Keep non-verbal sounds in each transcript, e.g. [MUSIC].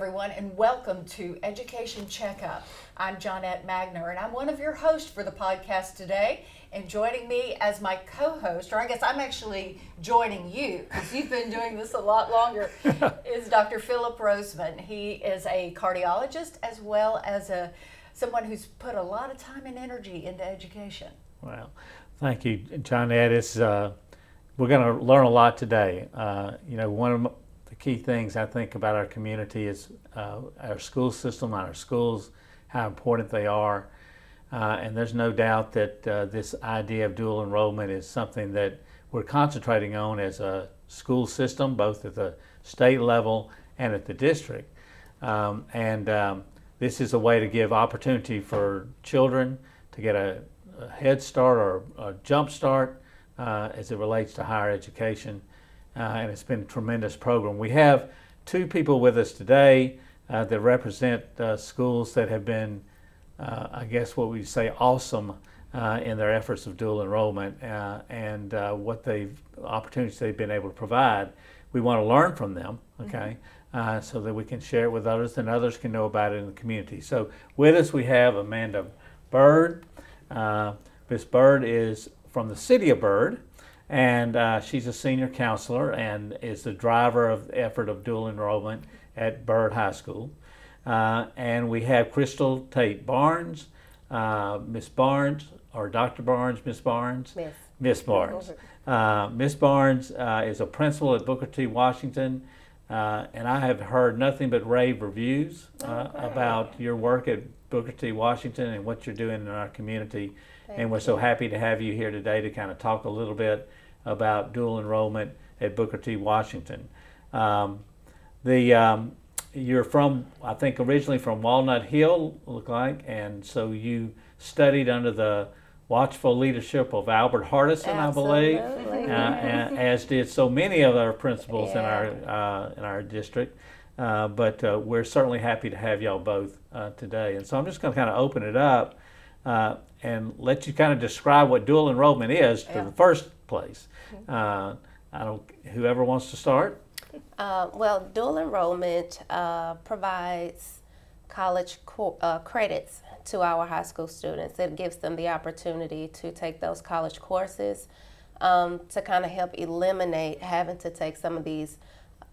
everyone, and welcome to Education Checkup. I'm Johnette Magner, and I'm one of your hosts for the podcast today. And joining me as my co host, or I guess I'm actually joining you because you've been doing this a lot longer, [LAUGHS] is Dr. Phillip Rozeman. He is a cardiologist as well as a someone who's put a lot of time and energy into education. Well, thank you, Johnette. It's, uh, we're going to learn a lot today. Uh, you know, one of key things I think about our community is uh, our school system, our schools, how important they are. Uh, and there's no doubt that uh, this idea of dual enrollment is something that we're concentrating on as a school system, both at the state level and at the district. Um, and um, this is a way to give opportunity for children to get a, a head start or a jump start uh, as it relates to higher education. Uh, and it's been a tremendous program. We have two people with us today uh, that represent uh, schools that have been uh, I guess what we say awesome uh, in their efforts of dual enrollment uh, and uh, what they've opportunities they've been able to provide. We want to learn from them, mm-hmm. okay, mm-hmm. so that we can share it with others and others can know about it in the community. So with us we have Amanda Byrd. Uh, Miss Byrd is from the city of Byrd and uh, she's a senior counselor and is the driver of the effort of dual enrollment at Byrd High School. Uh, and we have Crystal Tate Barnes, uh, Miss Barnes, or Dr. Barnes, Miss Barnes? Miss. Miss Barnes. Uh, Miss Barnes uh, is a principal at Booker T. Washington, uh, and I have heard nothing but rave reviews uh, okay. about your work at Booker T. Washington and what you're doing in our community. Thank and we're so happy to have you here today to kind of talk a little bit about dual enrollment at Booker T. Washington. Um, the um, you're from, I think, originally from Walnut Hill, look like, and so you studied under the watchful leadership of Albert Hardison, I believe, uh, as did so many of our principals yeah. in our uh, in our district. Uh, but uh, we're certainly happy to have y'all both uh, today. And so I'm just going to kind of open it up uh, and let you kind of describe what dual enrollment is yeah. the first place. Mm-hmm. I don't. Whoever wants to start. Uh, well, dual enrollment uh, provides college co- uh, credits to our high school students. It gives them the opportunity to take those college courses um, to kind of help eliminate having to take some of these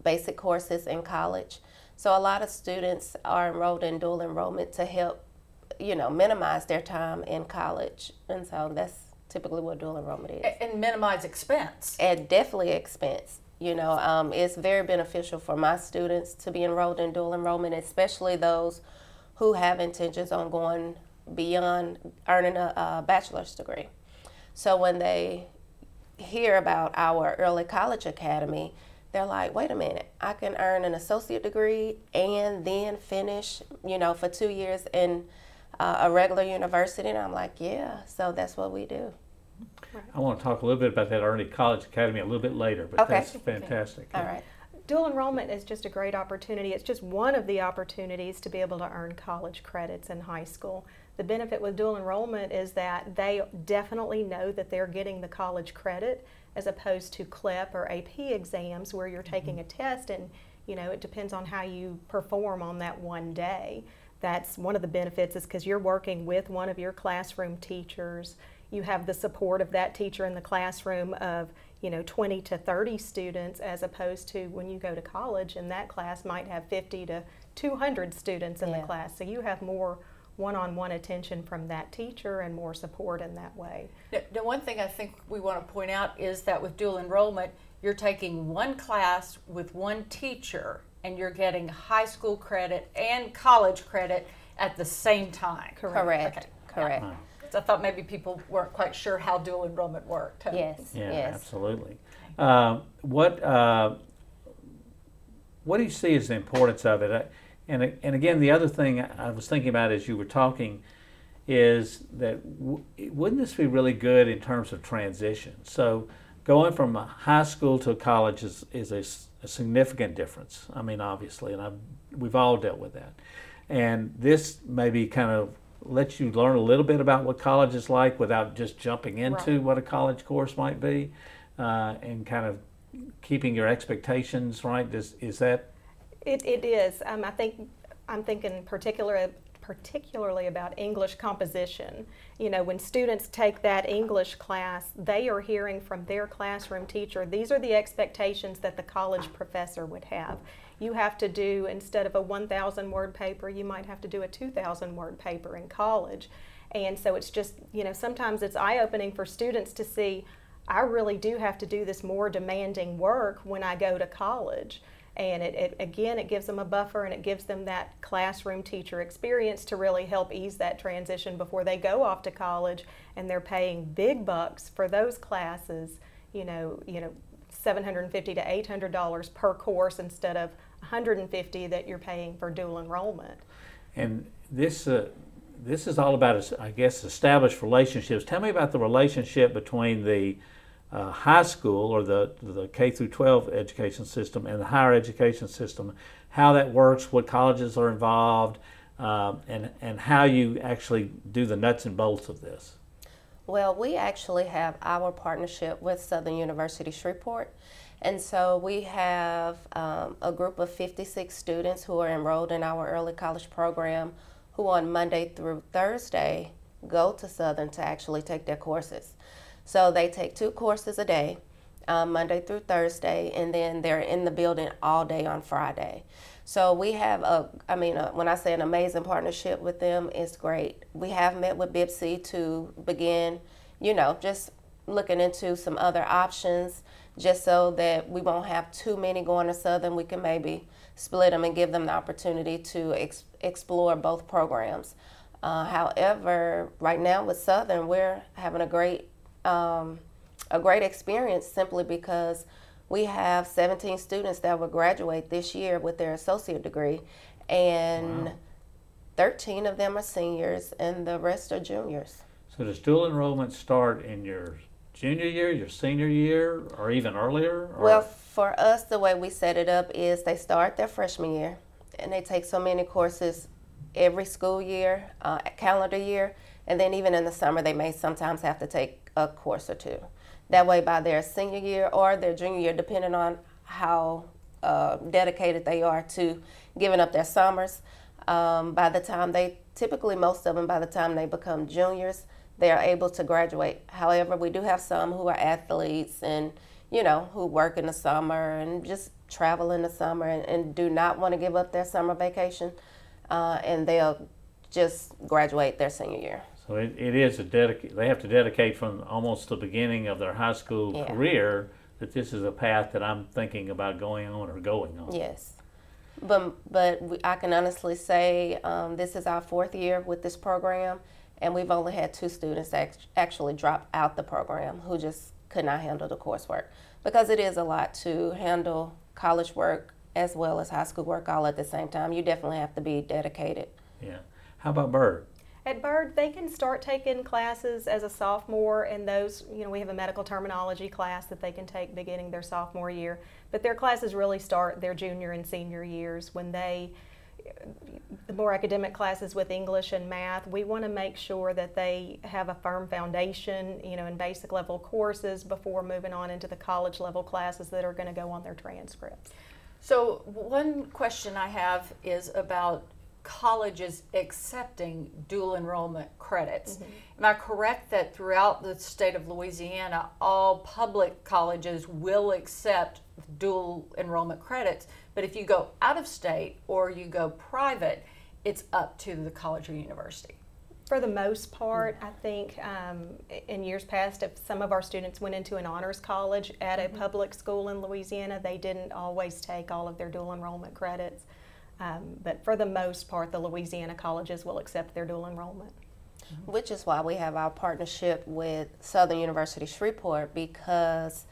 basic courses in college. So a lot of students are enrolled in dual enrollment to help, you know, minimize their time in college, and so that's typically what dual enrollment is. And minimize expense. And definitely expense. You know, um, it's very beneficial for my students to be enrolled in dual enrollment, especially those who have intentions on going beyond earning a, a bachelor's degree. So when they hear about our early college academy, they're like, wait a minute, I can earn an associate degree and then finish, you know, for two years in uh, a regular university. And I'm like, yeah, so that's what we do. I want to talk a little bit about that early college academy a little bit later, but okay. that's fantastic. All right. Dual enrollment is just a great opportunity. It's just one of the opportunities to be able to earn college credits in high school. The benefit with dual enrollment is that they definitely know that they're getting the college credit as opposed to CLEP or AP exams where you're taking mm-hmm. a test and you know it depends on how you perform on that one day. That's one of the benefits is because you're working with one of your classroom teachers. You have the support of that teacher in the classroom of you know 20 to 30 students as opposed to when you go to college and that class might have 50 to 200 students in yeah. the class. So you have more one-on-one attention from that teacher and more support in that way. The one thing i think we want to point out is that with dual enrollment you're taking one class with one teacher and you're getting high school credit and college credit at the same time correct correct, okay. correct. Yeah. I thought maybe people weren't quite sure how dual enrollment worked. Huh? Yes. Yeah, yes. absolutely. Uh, what uh, What do you see as the importance of it? And and again, the other thing I was thinking about as you were talking is that w- wouldn't this be really good in terms of transition? So going from high school to college is is a, a significant difference. I mean, obviously, and I've, we've all dealt with that. And this maybe kind of lets you learn a little bit about what college is like without just jumping into right. what a college course might be, uh, and kind of keeping your expectations right. Is is that It, it is. Um, I think I'm thinking particular, particularly about English composition. You know, when students take that English class, they are hearing from their classroom teacher, these are the expectations that the college professor would have. You have to do, instead of a 1,000 word paper, you might have to do a 2,000 word paper in college. And so it's just, you know, sometimes it's eye opening for students to see, I really do have to do this more demanding work when I go to college and it, it, again it gives them a buffer and it gives them that classroom teacher experience to really help ease that transition before they go off to college. And they're paying big bucks for those classes you know you know 750 to 800 dollars per course instead of 150 that you're paying for dual enrollment. And this uh, this is all about i guess established relationships. Tell me about the relationship between the uh, high school or the, the K through 12 education system and the higher education system, how that works, what colleges are involved, um, and, and how you actually do the nuts and bolts of this. Well, we actually have our partnership with Southern University Shreveport. And so we have um, a group of 56 students who are enrolled in our early college program who on Monday through Thursday go to Southern to actually take their courses. So they take two courses a day, um, Monday through Thursday, and then they're in the building all day on Friday. So we have a, I mean, a, when I say an amazing partnership with them, it's great. We have met with BIPC to begin, you know, just looking into some other options just so that we won't have too many going to Southern. We can maybe split them and give them the opportunity to ex- explore both programs. Uh, however, right now with Southern, we're having a great um, a great experience simply because we have 17 students that will graduate this year with their associate degree, and wow. 13 of them are seniors, and the rest are juniors. So does dual enrollment start in your junior year, your senior year, or even earlier? Or? Well, for us, the way we set it up is they start their freshman year, and they take so many courses every school year, uh, calendar year, and then even in the summer, they may sometimes have to take a course or two. That way, by their senior year or their junior year, depending on how uh, dedicated they are to giving up their summers, um, by the time they typically, most of them, by the time they become juniors, they are able to graduate. However, we do have some who are athletes and you know who work in the summer and just travel in the summer and, and do not want to give up their summer vacation, uh, and they'll just graduate their senior year. So it, it is a dedicate. They have to dedicate from almost the beginning of their high school yeah. career that this is a path that I'm thinking about going on or going on. Yes, but but we, I can honestly say um, this is our fourth year with this program, and we've only had two students act- actually drop out the program who just could not handle the coursework because it is a lot to handle college work as well as high school work all at the same time. You definitely have to be dedicated. Yeah. How about Byrd? At Byrd, they can start taking classes as a sophomore, and those, you know, we have a medical terminology class that they can take beginning their sophomore year. But their classes really start their junior and senior years when they, the more academic classes with English and math, we want to make sure that they have a firm foundation, you know, in basic level courses before moving on into the college level classes that are going to go on their transcripts. So, one question I have is about colleges accepting dual enrollment credits. Mm-hmm. Am I correct that throughout the state of Louisiana, all public colleges will accept dual enrollment credits? But if you go out of state or you go private, it's up to the college or university. For the most part, I think um, in years past, if some of our students went into an honors college at a mm-hmm. public school in Louisiana, they didn't always take all of their dual enrollment credits. Um, but for the most part, the Louisiana colleges will accept their dual enrollment. Mm-hmm. Which is why we have our partnership with Southern University Shreveport because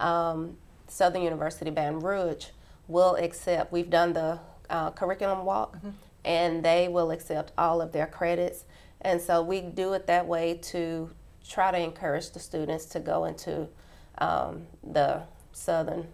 um, Southern University Baton Rouge will accept, we've done the uh, curriculum walk, mm-hmm. and they will accept all of their credits. And so we do it that way to try to encourage the students to go into um, the Southern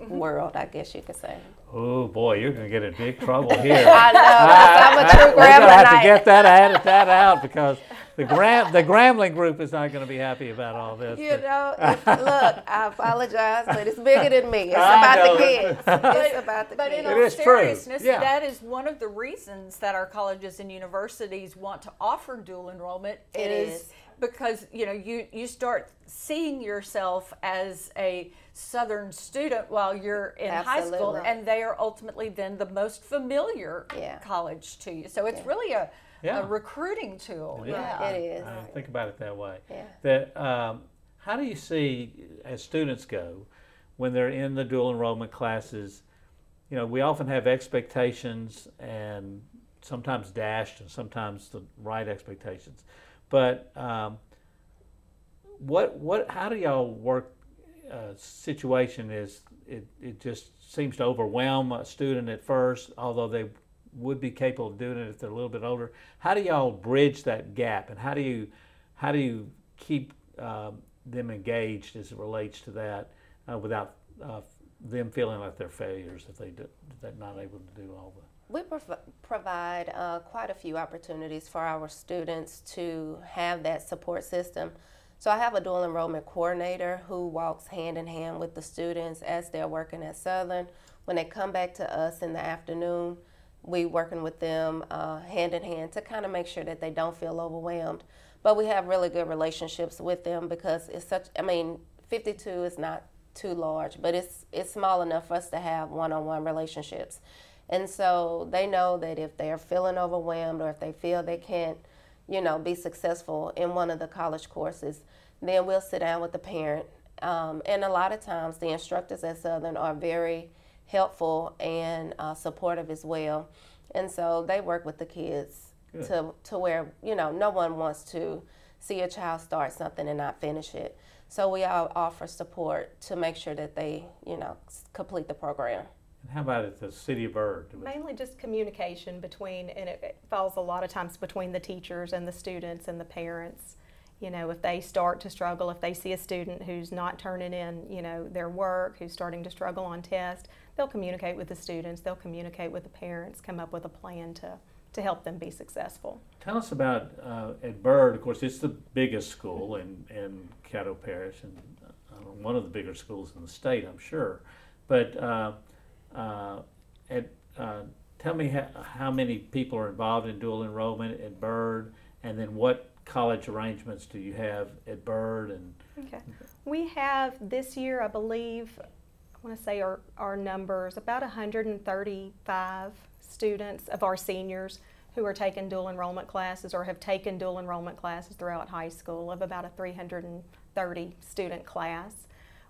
mm-hmm. world, I guess you could say. Oh boy, you're going to get in big trouble [LAUGHS] here. I know. I'm a true We're going to have to get that out, that out because the Gram, the Grambling group is not going to be happy about all this. You know, [LAUGHS] it, look, I apologize, but it's bigger than me. It's I about know. the kids. [LAUGHS] It's about the But in kids. It all true. seriousness, Yeah. that is one of the reasons that our colleges and universities want to offer dual enrollment. It is is. because you know you you start seeing yourself as a Southern student while you're in high school, and they are ultimately then the most familiar Yeah. college to you. So it's Yeah. really a, Yeah. a recruiting tool. Yeah. Yeah. It is. I didn't think about it that way. Yeah. That um, how do you see as students go when they're in the dual enrollment classes? You know, we often have expectations and sometimes dashed and sometimes the right expectations. But um, what what how do y'all work? Uh, situation is it, it just seems to overwhelm a student at first, although they would be capable of doing it if they're a little bit older. How do y'all bridge that gap, and how do you how do you keep um, them engaged as it relates to that uh, without uh, them feeling like they're failures if they do, if they're not able to do all the We prov- provide uh, quite a few opportunities for our students to have that support system. So I have a dual enrollment coordinator who walks hand in hand with the students as they're working at Southern. When they come back to us in the afternoon, we working with them uh, hand in hand to kind of make sure that they don't feel overwhelmed. But we have really good relationships with them because it's such. I mean, 52 is not too large, but it's it's small enough for us to have one-on-one relationships. And so they know that if they're feeling overwhelmed or if they feel they can't, you know, be successful in one of the college courses, then we'll sit down with the parent. Um, and a lot of times the instructors at Southern are very helpful and uh, supportive as well. And so they work with the kids Good. to, to where, you know, no one wants to see a child start something and not finish it. So we all offer support to make sure that they, you know, complete the program. How about at the City of Byrd? Mainly just communication between, and it, it falls a lot of times between the teachers and the students and the parents. You know, if they start to struggle, if they see a student who's not turning in, you know, their work, who's starting to struggle on test, they'll communicate with the students, they'll communicate with the parents, come up with a plan to, to help them be successful. Tell us about uh, at Byrd. Of course, it's the biggest school in in Caddo Parish and uh, one of the bigger schools in the state, I'm sure. But uh, uh, at, uh, tell me how, how many people are involved in dual enrollment at Byrd, and then what college arrangements do you have at Byrd? And Okay. We have this year, I believe, I want to say our, our numbers, about 135 students of our seniors who are taking dual enrollment classes or have taken dual enrollment classes throughout high school of about a 330 student class.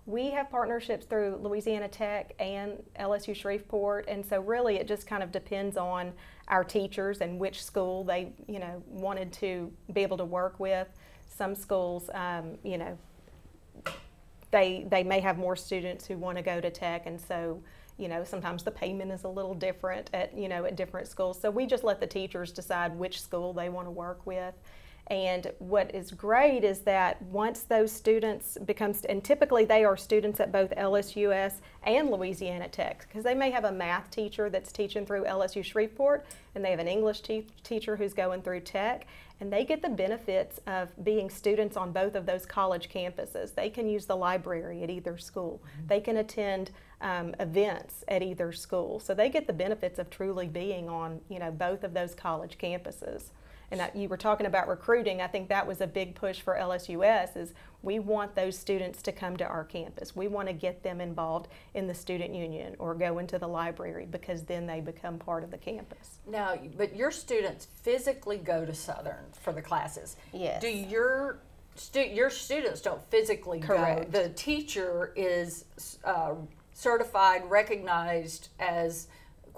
We have partnerships through Louisiana Tech and LSU Shreveport, and so really it just kind of depends on our teachers and which school they, you know, wanted to be able to work with. Some schools, um, you know, they they may have more students who want to go to tech and so you know sometimes the payment is a little different at you know at different schools so we just let the teachers decide which school they want to work with and what is great is that once those students become and typically they are students at both LSUS and Louisiana Tech because they may have a math teacher that's teaching through LSU Shreveport and they have an English te- teacher who's going through tech and they get the benefits of being students on both of those college campuses. They can use the library at either school. They can attend um, events at either school. So they get the benefits of truly being on, you know, both of those college campuses. And you were talking about recruiting. I think that was a big push for LSUS. Is we want those students to come to our campus. We want to get them involved in the student union or go into the library because then they become part of the campus. Now, but your students physically go to Southern for the classes. Yes. Do your stu- your students don't physically Correct. go? The teacher is uh, certified, recognized as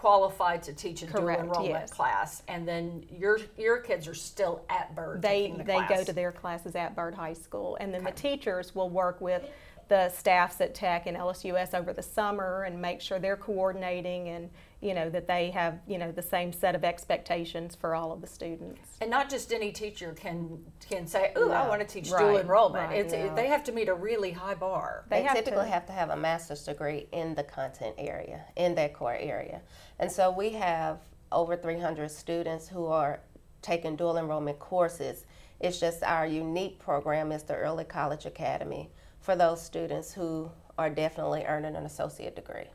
qualified to teach a Correct, dual enrollment yes. class, and then your your kids are still at Byrd. they the they go to their classes at Byrd High School, and then the teachers will work with the staffs at Tech and LSUS over the summer and make sure they're coordinating and you know that they have you know the same set of expectations for all of the students. And not just any teacher can can say, "Oh, I want to teach Right, dual enrollment." right, it's, no. They have to meet a really high bar. They, They have typically to- have to have a master's degree in the content area, in that core area. And so we have over 300 students who are taking dual enrollment courses. It's just our unique program is the Early College Academy for those students who are definitely earning an associate degree.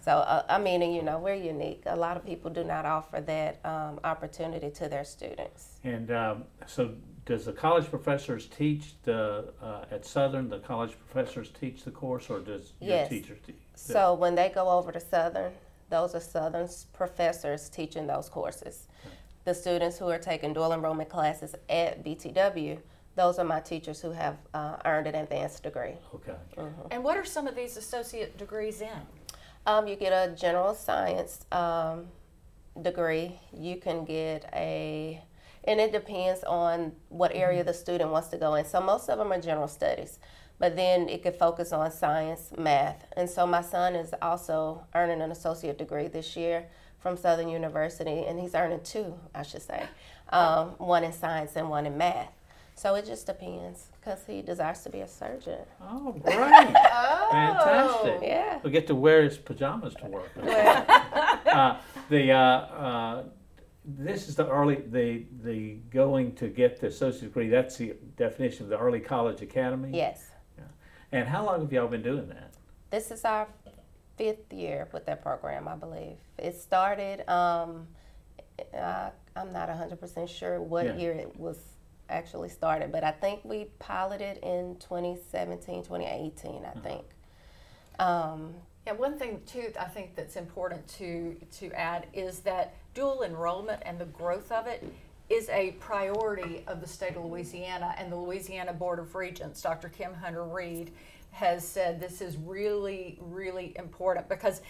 So, uh, I mean, and, you know, we're unique. A lot of people do not offer that um, opportunity to their students. And um, so, does the college professors teach the uh, at Southern? The college professors teach the course, or does your Yes. teachers teach? So when they go over to Southern, those are Southern's professors teaching those courses. The students who are taking dual enrollment classes at BTW, those are my teachers who have uh, earned an advanced degree. Okay. And what are some of these associate degrees in? Um, you get a general science um, degree. You can get a, and it depends on what area the student wants to go in. So most of them are general studies, but then it could focus on science, math. And so my son is also earning an associate degree this year from Southern University, and he's earning two, I should say, [LAUGHS] um, one in science and one in math. So it just depends because he desires to be a surgeon. Oh, great! [LAUGHS] Fantastic. Yeah. We get to wear his pajamas to work. [LAUGHS] uh, the uh, uh, this is the early the the going to get the associate degree. That's the definition of the early college academy. Yes. And how long have y'all been doing that? This is our fifth year with that program, I believe. It started, um, uh, I'm not 100% sure what Yeah. year it was actually started, but I think we piloted in 2017, 2018, I think. Um, Yeah, one thing too I think that's important to to add is that dual enrollment and the growth of it is a priority of the state of Louisiana and the Louisiana Board of Regents. Dr. Kim Hunter Reed has said this is really really important because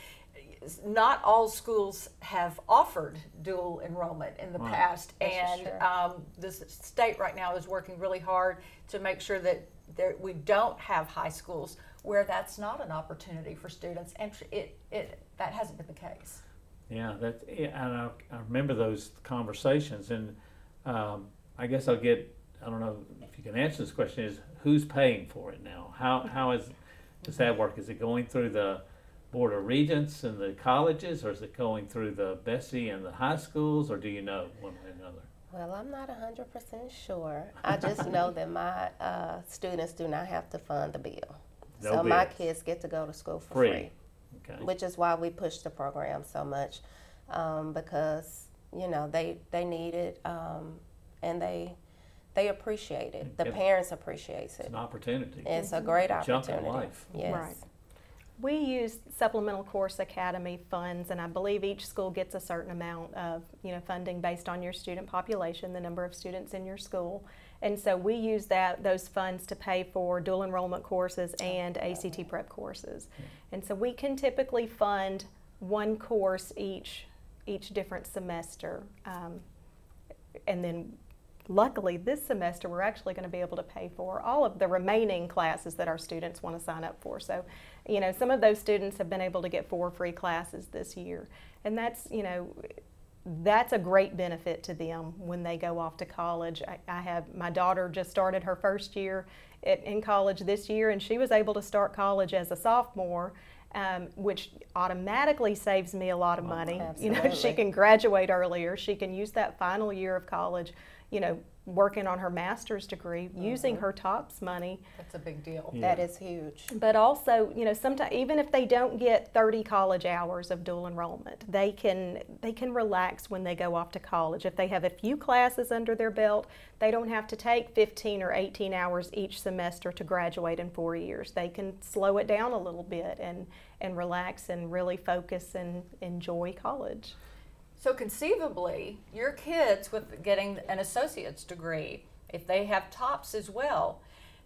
not all schools have offered dual enrollment in the Right. past, That's and sure. um, the state right now is working really hard to make sure that there, we don't have high schools where that's not an opportunity for students, and it, it that hasn't been the case. Yeah, that and I, I remember those conversations, and um, I guess I'll get. I don't know if you can answer this question. Is who's paying for it now? How how is does that work? Is it going through the board of regents and the colleges, or is it going through the BESE and the high schools, or do you know one way or another? well, I'm not 100% sure. I just know that my uh, students do not have to fund the bill. No so my kids get to go to school for Free. free. Okay. which is why we push the program so much um, because you know they they need it um, and they they appreciate it. The Yep. parents appreciate it. It's an opportunity. It's a great opportunity. Jump in life. Yes. Right. We use Supplemental Course Academy funds, and I believe each school gets a certain amount of, you know, funding based on your student population, the number of students in your school. And so we use that those funds to pay for dual enrollment courses and ACT prep courses. And so we can typically fund one course each each different semester. Um, and then luckily this semester we're actually going to be able to pay for all of the remaining classes that our students want to sign up for so you know some of those students have been able to get four free classes this year and that's you know that's a great benefit to them when they go off to college i, I have my daughter just started her first year at, in college this year and she was able to start college as a sophomore um, which automatically saves me a lot of money. You know, she can graduate earlier. She can use that final year of college, you know, working on her master's degree, mm-hmm. using her TOPS money. That's a big deal. Yeah. That is huge. Mm-hmm. But also, you know, sometimes even if they don't get 30 college hours of dual enrollment, they can they can relax when they go off to college. If they have a few classes under their belt, they don't have to take 15 or 18 hours each semester to graduate in 4 years. They can slow it down a little bit and and relax and really focus and enjoy college. So conceivably, your kids with getting an associate's degree, if they have TOPS as well,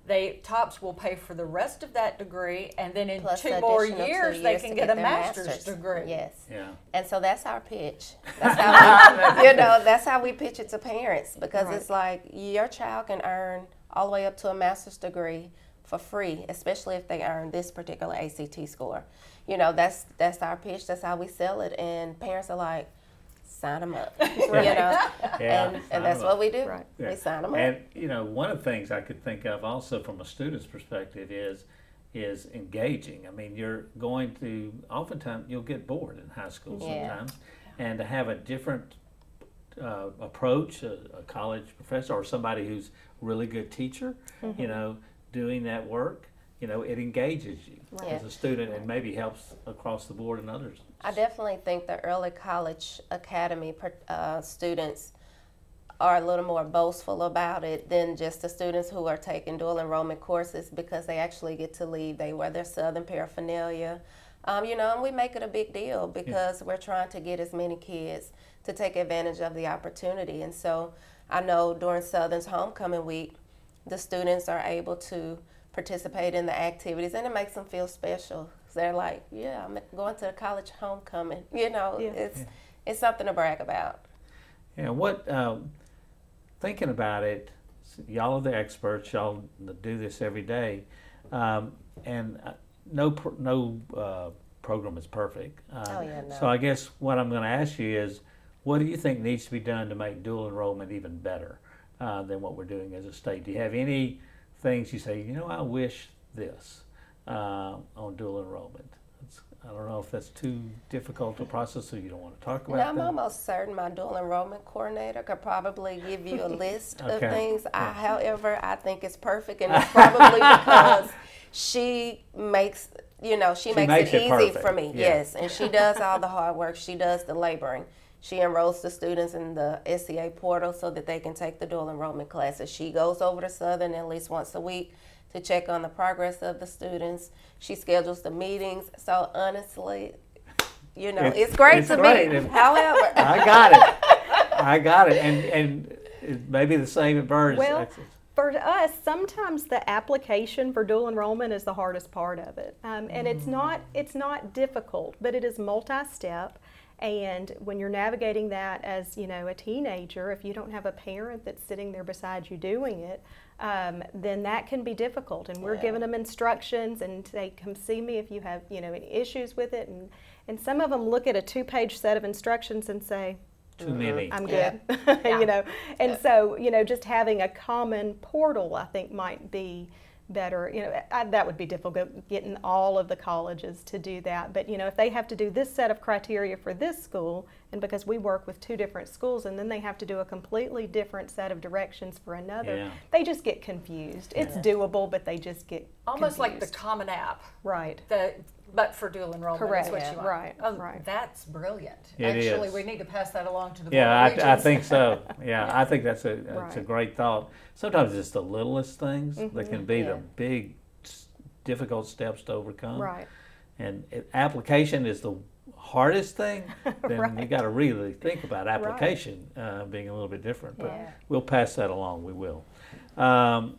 they TOPS will pay for the rest of that degree, and then in Plus two more additional two years, they can to get, a their master's, degree. Yes. Yeah. And so that's our pitch. [LAUGHS] That's how we, you know, that's how we pitch it to parents because Right. it's like your child can earn all the way up to a master's degree for free, especially if they earn this particular ACT score. You know, that's that's our pitch. That's how we sell it, and parents are like, sign them up. [LAUGHS] You know, Yeah, and, sign and that's 'em what we do. Right. Yeah. We sign them up. And you know, one of the things I could think of also from a student's perspective is is engaging. I mean, you're going to oftentimes you'll get bored in high school Yeah. sometimes, and to have a different uh, approach, a, a college professor or somebody who's really good teacher, Mm-hmm. you know, doing that work, you know, it engages you Right. as a student and maybe helps across the board in others. I definitely think the early college academy uh, students are a little more boastful about it than just the students who are taking dual enrollment courses because they actually get to leave. They wear their Southern paraphernalia. Um, you know, and we make it a big deal because we're trying to get as many kids to take advantage of the opportunity. And so I know during Southern's homecoming week, the students are able to participate in the activities and it makes them feel special. 'Cause They're like, yeah, I'm going to the college homecoming. [LAUGHS] You know, Yeah. it's it's something to brag about. Yeah, what um, thinking about it, y'all are the experts. Y'all do this every day, um, and uh, no no uh, program is perfect. Uh, Oh, yeah, no. So I guess what I'm going to ask you is, what do you think needs to be done to make dual enrollment even better uh, than what we're doing as a state? Do you have any things you say? You know, I wish this uh, on dual enrollment. It's, I don't know if that's too difficult a process, or you don't want to talk about Now, I'm almost certain my dual enrollment coordinator could probably give you a [LAUGHS] list of Okay. things. I, however, I think it's perfect, and it's probably [LAUGHS] because she makes, you know, she, She makes, makes it, it easy perfect, for me. yeah. Yes, and she does all the hard work. She does the laboring. She enrolls the students in the SCA portal so that they can take the dual enrollment classes. She goes over to Southern at least once a week to check on the progress of the students. She schedules the meetings. So honestly, you know, It's- it's, great it's to great. me. However, [LAUGHS] I got it. [LAUGHS] I got it. And and it may be the same at Burns. Well, for us, sometimes the application for dual enrollment is the hardest part of it, um, and it's not it's not difficult, but it is multi-step. And when you're navigating that as you know a teenager, if you don't have a parent that's sitting there beside you doing it, um, then that can be difficult. And we're Yeah. giving them instructions and say, "Come see me if you have you know any issues with it." And and some of them look at a two-page set of instructions and say, Too many. I'm good. [LAUGHS] Yeah. you know, and so you know, just having a common portal, I think, might be better. You know, I, that would be difficult getting all of the colleges to do that. But you know, if they have to do this set of criteria for this school, and because we work with two different schools, and then they have to do a completely different set of directions for another, Yeah. they just get confused. It's doable, but they just get Almost like the. Common App, right. the, but for dual enrollment Correct. is what Yeah. you want. Right, Oh, right. That's brilliant. It Actually, is. we need to pass that along to the Yeah, board of I, I think so. [LAUGHS] Yeah, I think that's a that's a great thought. Sometimes it's the littlest things that can be the big, difficult steps to overcome. Right. And it, application is the hardest thing. [LAUGHS] Then you Right. got to really think about application uh, being a little bit different. But Yeah. we'll pass that along. We will. Um,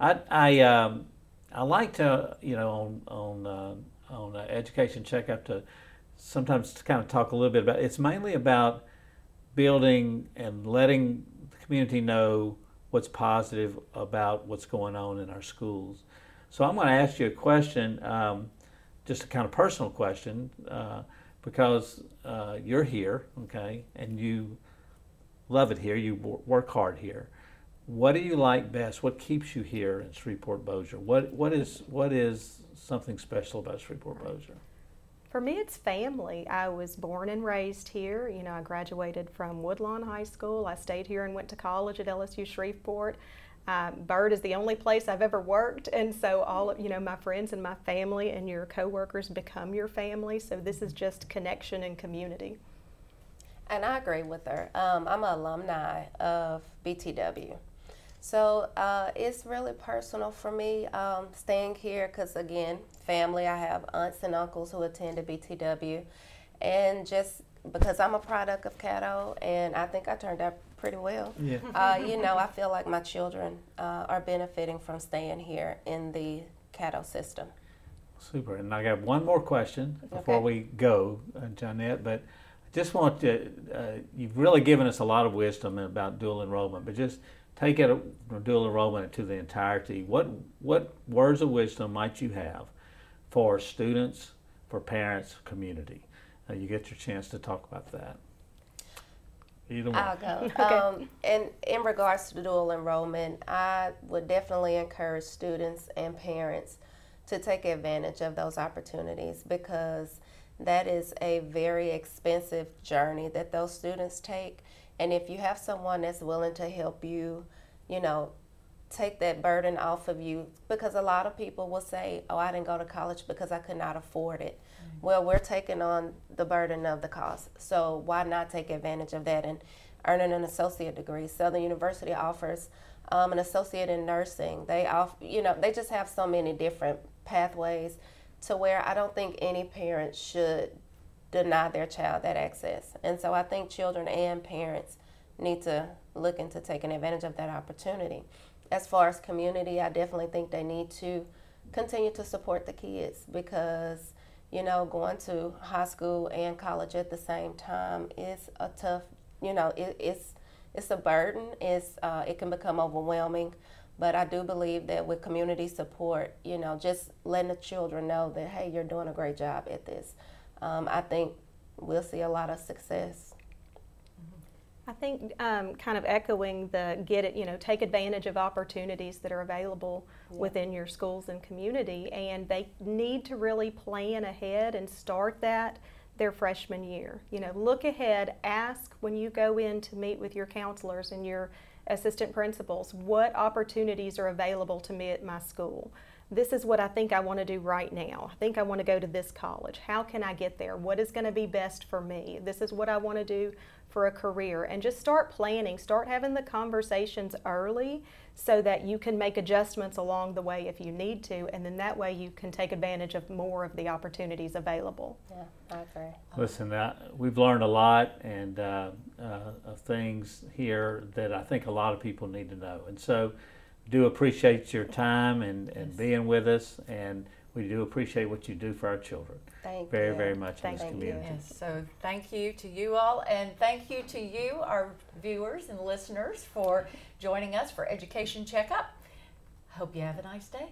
I I um, I like to you know on on uh, on uh, education checkup to sometimes to kind of talk a little bit about. It's mainly about building and letting the community know what's positive about what's going on in our schools. So I'm going to ask you a question, um, just a kind of personal question, uh, because uh, you're here, okay, and you love it here. You wor- work hard here. What do you like best? What keeps you here in Shreveport Bossier? What what is what is something special about Shreveport Bossier? For me, it's family. I was born and raised here. You know, I graduated from Woodlawn High School. I stayed here and went to college at LSU Shreveport. Um, Byrd is the only place I've ever worked, and so all of you know my friends and my family and your coworkers become your family. So this is just connection and community. And I agree with her. Um, I'm an alumni of BTW. So uh, it's really personal for me um, staying here because, again, family. I have aunts and uncles who attended BTW. And just because I'm a product of Caddo, and I think I turned out pretty well. Yeah. [LAUGHS] Uh, you know, I feel like my children uh, are benefiting from staying here in the Caddo system. Super. And I got one more question before Okay. we go, uh, Johnette. But I just want to, uh, you've really given us a lot of wisdom about dual enrollment, but just take it from dual enrollment to the entirety. What what words of wisdom might you have for students, for parents, community? Uh, you get your chance to talk about that. Either one. I'll go. [LAUGHS] Okay. Um, and in regards to dual enrollment, I would definitely encourage students and parents to take advantage of those opportunities because that is a very expensive journey that those students take. And if you have someone that's willing to help you, you know, take that burden off of you, because a lot of people will say, Oh, I didn't go to college because I could not afford it. Well, we're taking on the burden of the cost. So why not take advantage of that and earning an associate degree? Southern University offers um, an associate in nursing. They off, you know, they just have so many different pathways to where I don't think any parent should deny their child that access. And so I think children and parents need to look into taking advantage of that opportunity. As far as community, I definitely think they need to continue to support the kids because you know going to high school and college at the same time is a tough you know it, it's it's a burden it's uh, it can become overwhelming but i do believe that with community support you know just letting the children know that hey you're doing a great job at this um, i think we'll see a lot of success I think um, kind of echoing the get it, you know, take advantage of opportunities that are available Yeah. within your schools and community, and they need to really plan ahead and start that their freshman year. You know, look ahead, ask when you go in to meet with your counselors and your assistant principals what opportunities are available to me at my school. This is what I think I want to do right now. I think I want to go to this college. How can I get there? What is going to be best for me? This is what I want to do for a career. And just start planning, start having the conversations early so that you can make adjustments along the way if you need to. And then that way you can take advantage of more of the opportunities available. yeah i agree Listen, uh, we've learned a lot and uh, uh, of things here that I think a lot of people need to know. And so, do appreciate your time and, and being with us, and we do appreciate what you do for our children thank very, you very very much Thank in this you. community. Yes, so thank you to you all, and thank you to you, our viewers and listeners, for joining us for Education Checkup. Hope you have a nice day.